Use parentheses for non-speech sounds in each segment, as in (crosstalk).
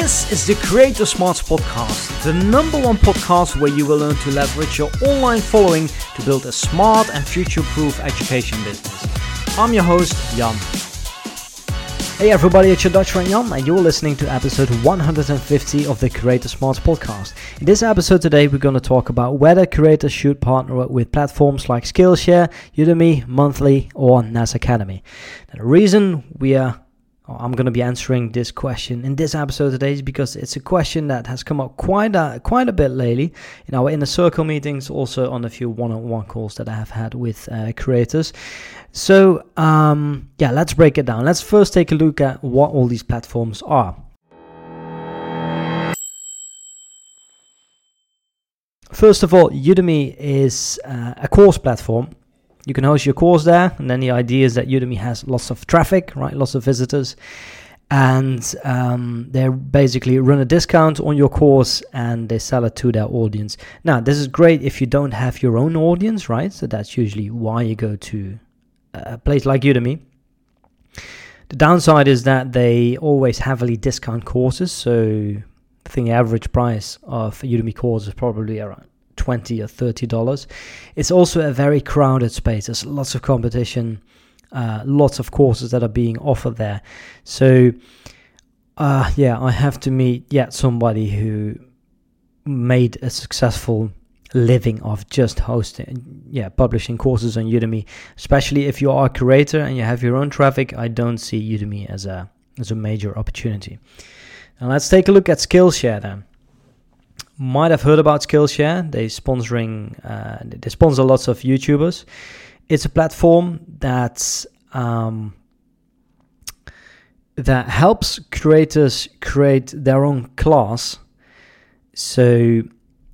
This is the Creator Smarts Podcast, the number one podcast where you will learn to leverage your online following to build a smart and future proof education business. I'm your host, Jan. Hey everybody, it's your Dutch friend Jan, and you're listening to episode 150 of the Creator Smarts podcast. In this episode today, we're going to talk about whether creators should partner with platforms like Skillshare, Udemy, Monthly, or Nas Academy. the reason we are I'm going to be answering this question in this episode today because it's a question that has come up quite a, quite a bit lately in our inner circle meetings, also on a few one-on-one calls that I have had with uh, creators. So um, yeah, let's break it down. Let's first take a look at what all these platforms are. First of all, Udemy is uh, a course platform you can host your course there, and then the idea is that Udemy has lots of traffic, right? Lots of visitors, and um, they basically run a discount on your course and they sell it to their audience. Now, this is great if you don't have your own audience, right? So that's usually why you go to a place like Udemy. The downside is that they always heavily discount courses, so I think the average price of Udemy course is probably around 20 or 30 dollars. It's also a very crowded space. There's lots of competition uh, lots of courses that are being offered there. So uh, yeah i have to meet yet somebody who made a successful living of just hosting yeah publishing courses on udemy. Especially if you are a creator and you have your own traffic i don't see udemy as a as a major opportunity. Now let's take a look at skillshare then might have heard about Skillshare. They sponsoring uh, they sponsor lots of YouTubers. It's a platform that um, that helps creators create their own class. So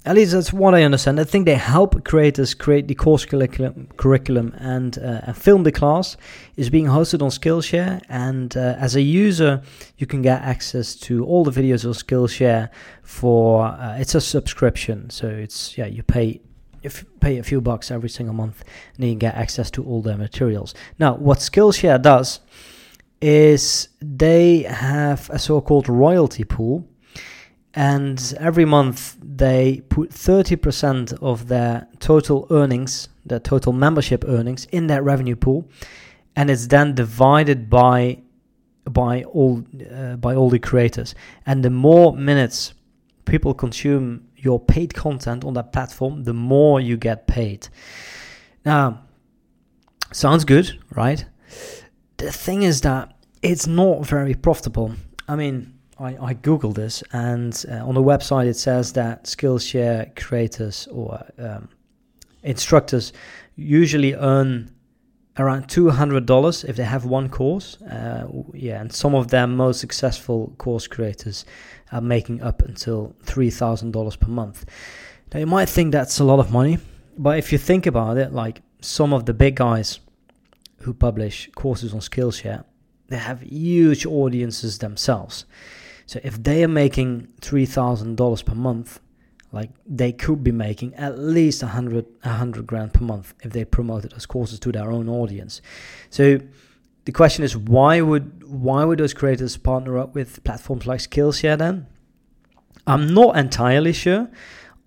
at least that's what I understand. I think they help creators create the course curriculum, curriculum and, uh, and film the class. is being hosted on Skillshare, and uh, as a user, you can get access to all the videos on Skillshare for uh, it's a subscription. So it's yeah, you pay if pay a few bucks every single month, and you can get access to all their materials. Now, what Skillshare does is they have a so-called royalty pool and every month they put 30% of their total earnings, their total membership earnings, in that revenue pool, and it's then divided by by all uh, by all the creators. And the more minutes people consume your paid content on that platform, the more you get paid. Now, sounds good, right? The thing is that it's not very profitable. I mean I, I googled this, and uh, on the website it says that Skillshare creators or um, instructors usually earn around two hundred dollars if they have one course. Uh, yeah, and some of their most successful course creators are making up until three thousand dollars per month. Now you might think that's a lot of money, but if you think about it, like some of the big guys who publish courses on Skillshare, they have huge audiences themselves. So if they are making three thousand dollars per month, like they could be making at least a hundred a hundred grand per month if they promoted those courses to their own audience. So the question is why would why would those creators partner up with platforms like Skillshare then? I'm not entirely sure.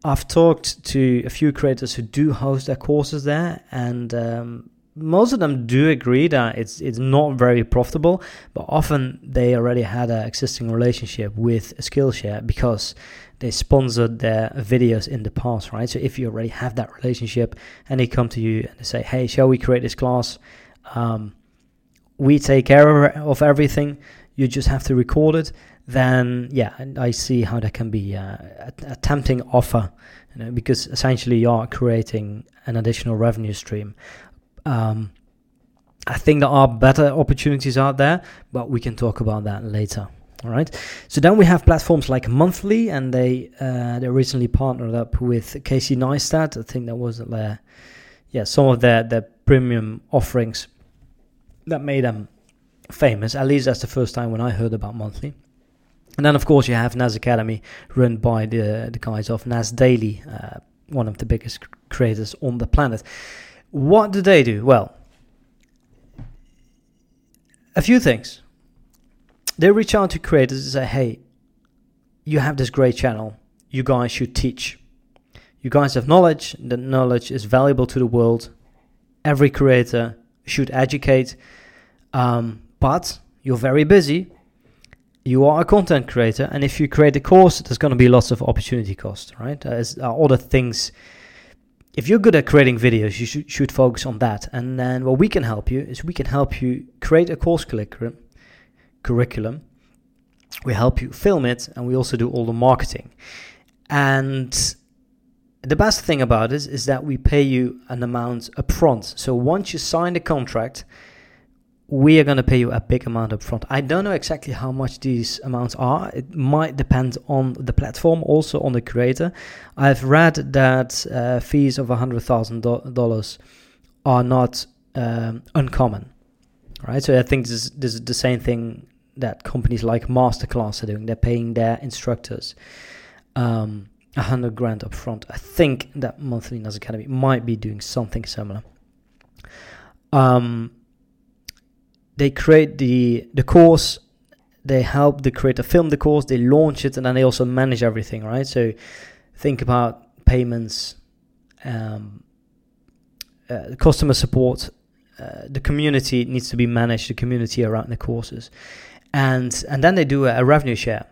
I've talked to a few creators who do host their courses there, and um, most of them do agree that it's it's not very profitable, but often they already had an existing relationship with Skillshare because they sponsored their videos in the past, right? So if you already have that relationship and they come to you and they say, "Hey, shall we create this class?" Um, we take care of everything. You just have to record it. Then, yeah, I see how that can be uh, a, tempting offer, you know, because essentially you are creating an additional revenue stream um, I think there are better opportunities out there, but we can talk about that later. All right. So then we have platforms like Monthly, and they uh, they recently partnered up with Casey Neistat. I think that was uh, yeah some of their their premium offerings that made them famous. At least that's the first time when I heard about Monthly. And then of course you have Nas Academy, run by the the guys of Nas Daily, uh, one of the biggest creators on the planet. What do they do? Well, a few things. They reach out to creators and say, hey, you have this great channel. You guys should teach. You guys have knowledge. The knowledge is valuable to the world. Every creator should educate. Um, but you're very busy. You are a content creator, and if you create a course, there's going to be lots of opportunity cost, right? There's uh, other things. If you're good at creating videos, you should, should focus on that. And then what we can help you is we can help you create a course curriculum. Curriculum. We help you film it, and we also do all the marketing. And the best thing about this is that we pay you an amount upfront. So once you sign the contract, we are going to pay you a big amount upfront. I don't know exactly how much these amounts are. It might depend on the platform, also on the creator. I've read that uh, fees of $100,000 are not um, uncommon, right? So I think this is, this is the same thing that companies like Masterclass are doing. They're paying their instructors um, 100 grand upfront. I think that Monthly Nas Academy might be doing something similar. Um, they create the the course they help the creator film the course they launch it and then they also manage everything right? So think about payments um, uh, customer support uh, the community needs to be managed the community around the courses. And and then they do a, a revenue share.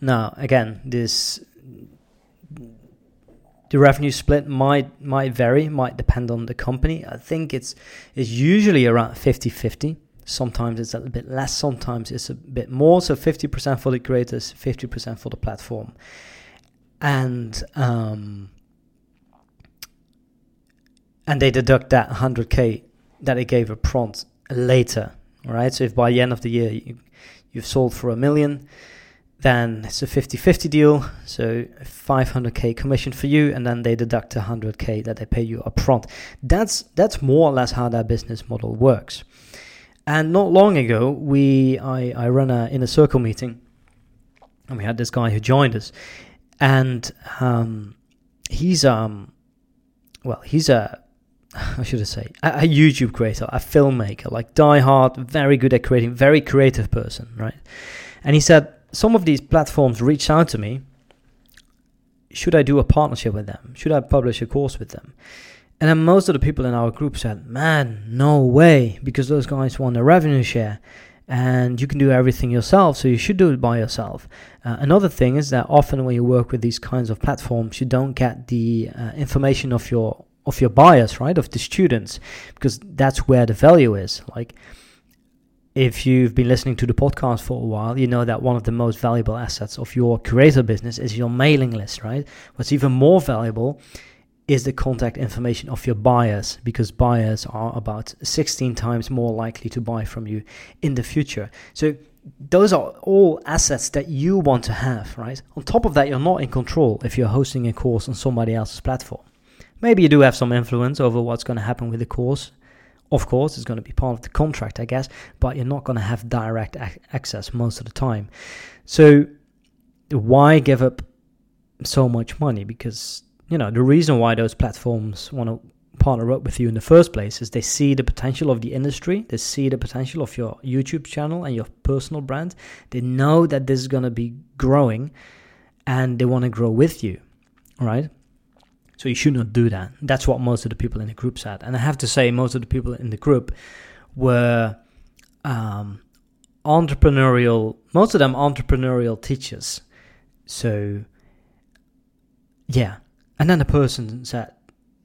Now again this the revenue split might might vary, might depend on the company. I think it's it's usually around 50-50. Sometimes it's a bit less, sometimes it's a bit more. So 50% for the creators, 50% for the platform. And um, and they deduct that 100k that they gave a prompt later. right? So if by the end of the year you, you've sold for a million, then it's a 50-50 deal so 500k commission for you and then they deduct 100k that they pay you upfront. That's that's more or less how that business model works. And not long ago we i i ran a inner circle meeting and we had this guy who joined us. And um he's um well he's a (laughs) I should say a, a YouTube creator, a filmmaker, like die hard, very good at creating, very creative person, right? And he said, some of these platforms reach out to me. Should I do a partnership with them? Should I publish a course with them? And then most of the people in our group said, Man, no way, because those guys want a revenue share and you can do everything yourself, so you should do it by yourself. Uh, another thing is that often when you work with these kinds of platforms, you don't get the uh, information of your of your buyers, right, of the students, because that's where the value is. Like if you've been listening to the podcast for a while, you know that one of the most valuable assets of your creator business is your mailing list, right? What's even more valuable is the contact information of your buyers because buyers are about 16 times more likely to buy from you in the future. So those are all assets that you want to have, right? On top of that, you're not in control if you're hosting a course on somebody else's platform. Maybe you do have some influence over what's going to happen with the course of course, it's going to be part of the contract, I guess, but you're not going to have direct ac- access most of the time. So, why give up so much money? Because, you know, the reason why those platforms want to partner up with you in the first place is they see the potential of the industry, they see the potential of your YouTube channel and your personal brand. They know that this is going to be growing and they want to grow with you, right? So you should not do that. That's what most of the people in the group said. And I have to say, most of the people in the group were um, entrepreneurial, most of them entrepreneurial teachers. So, yeah. And then the person said,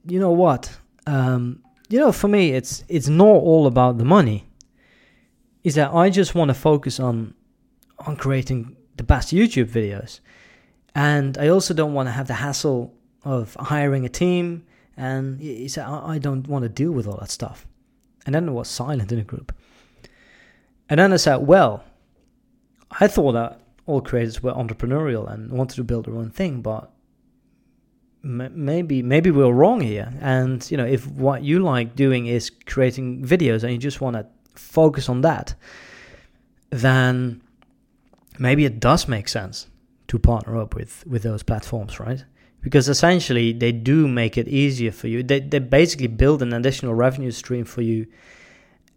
you know what? Um, you know, for me, it's it's not all about the money. Is that I just want to focus on on creating the best YouTube videos, and I also don't want to have the hassle of hiring a team. And he said, I don't want to deal with all that stuff. And then it was silent in the group. And then I said, Well, I thought that all creators were entrepreneurial and wanted to build their own thing, but maybe maybe we're wrong here. And you know, if what you like doing is creating videos and you just want to focus on that, then maybe it does make sense to partner up with with those platforms, right? Because essentially they do make it easier for you. They, they basically build an additional revenue stream for you,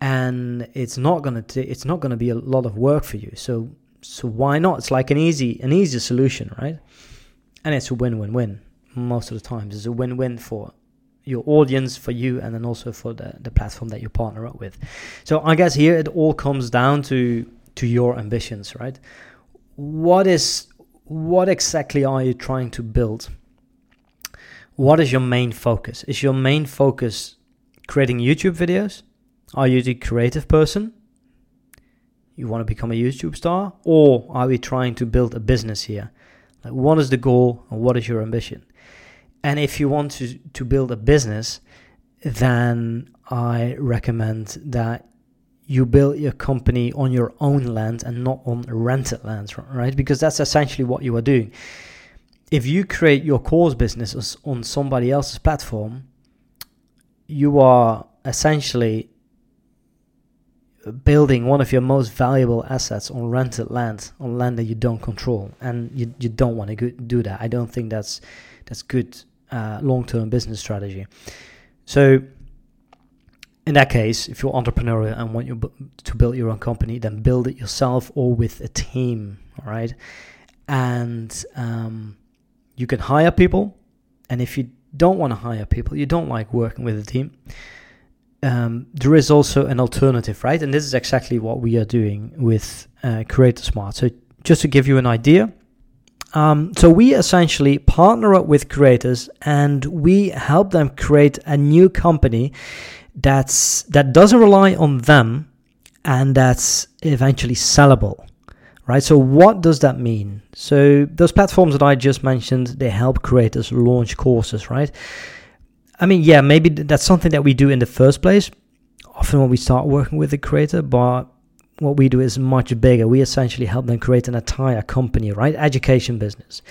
and it's not gonna t- it's not gonna be a lot of work for you. So So why not? It's like an easy an easy solution, right? And it's a win-win-win most of the times. It's a win-win for your audience, for you, and then also for the, the platform that you partner up with. So I guess here it all comes down to to your ambitions, right? What is what exactly are you trying to build? What is your main focus? Is your main focus creating YouTube videos? Are you the creative person? You want to become a YouTube star? Or are we trying to build a business here? Like, what is the goal and what is your ambition? And if you want to, to build a business, then I recommend that you build your company on your own land and not on rented lands, right? Because that's essentially what you are doing. If you create your course business on somebody else's platform, you are essentially building one of your most valuable assets on rented land, on land that you don't control, and you, you don't want to do that. I don't think that's that's good uh, long term business strategy. So in that case, if you're entrepreneurial and want you to build your own company, then build it yourself or with a team. All right, and um, you can hire people, and if you don't want to hire people, you don't like working with a team. Um, there is also an alternative, right? And this is exactly what we are doing with uh, Creator Smart. So, just to give you an idea, um, so we essentially partner up with creators and we help them create a new company that's that doesn't rely on them and that's eventually sellable right so what does that mean so those platforms that i just mentioned they help creators launch courses right i mean yeah maybe that's something that we do in the first place often when we start working with a creator but what we do is much bigger. We essentially help them create an entire company, right? Education business.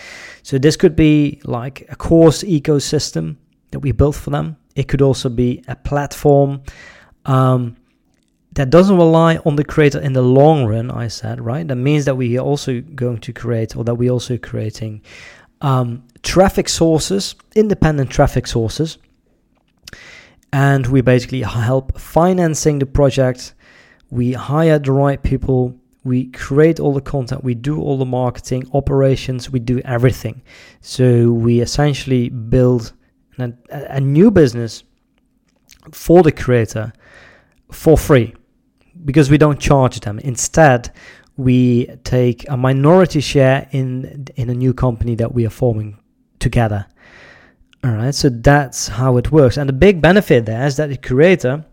So this could be like a course ecosystem that we built for them. It could also be a platform um, that doesn't rely on the creator in the long run. I said right. That means that we are also going to create, or that we're also creating um, traffic sources, independent traffic sources, and we basically help financing the project. We hire the right people. We create all the content. We do all the marketing, operations. We do everything. So we essentially build a, a new business for the creator for free because we don't charge them. Instead, we take a minority share in in a new company that we are forming together. All right, so that's how it works. And the big benefit there is that the creator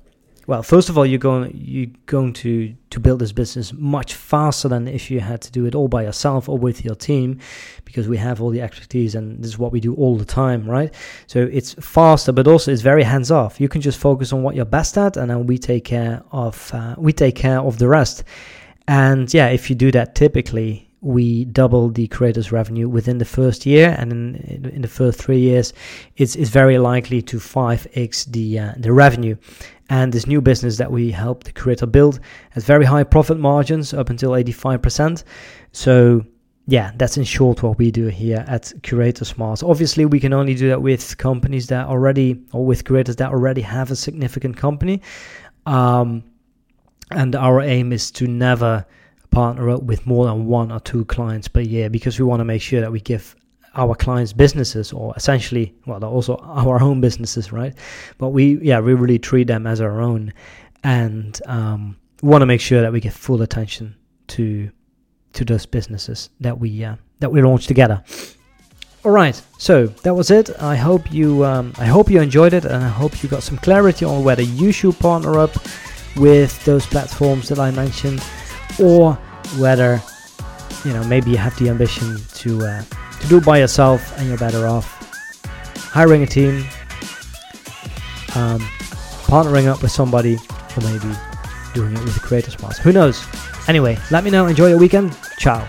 well, first of all, you're going you're going to to build this business much faster than if you had to do it all by yourself or with your team, because we have all the expertise and this is what we do all the time, right? So it's faster, but also it's very hands off. You can just focus on what you're best at, and then we take care of uh, we take care of the rest. And yeah, if you do that, typically we double the creators revenue within the first year and in, in the first three years it's, it's very likely to 5x the uh, the revenue and this new business that we help the creator build has very high profit margins up until 85%. So yeah, that's in short what we do here at Creator Smart. Obviously, we can only do that with companies that already, or with creators that already have a significant company. Um, and our aim is to never partner up with more than one or two clients per year because we want to make sure that we give our clients' businesses, or essentially, well, they're also our own businesses, right? But we, yeah, we really treat them as our own, and um, want to make sure that we get full attention to to those businesses that we uh, that we launch together. All right, so that was it. I hope you um, I hope you enjoyed it, and I hope you got some clarity on whether you should partner up with those platforms that I mentioned, or whether you know maybe you have the ambition to uh, to do it by yourself and you're better off hiring a team, um, partnering up with somebody, or maybe doing it with a creator sponsor. Who knows? Anyway, let me know. Enjoy your weekend. Ciao.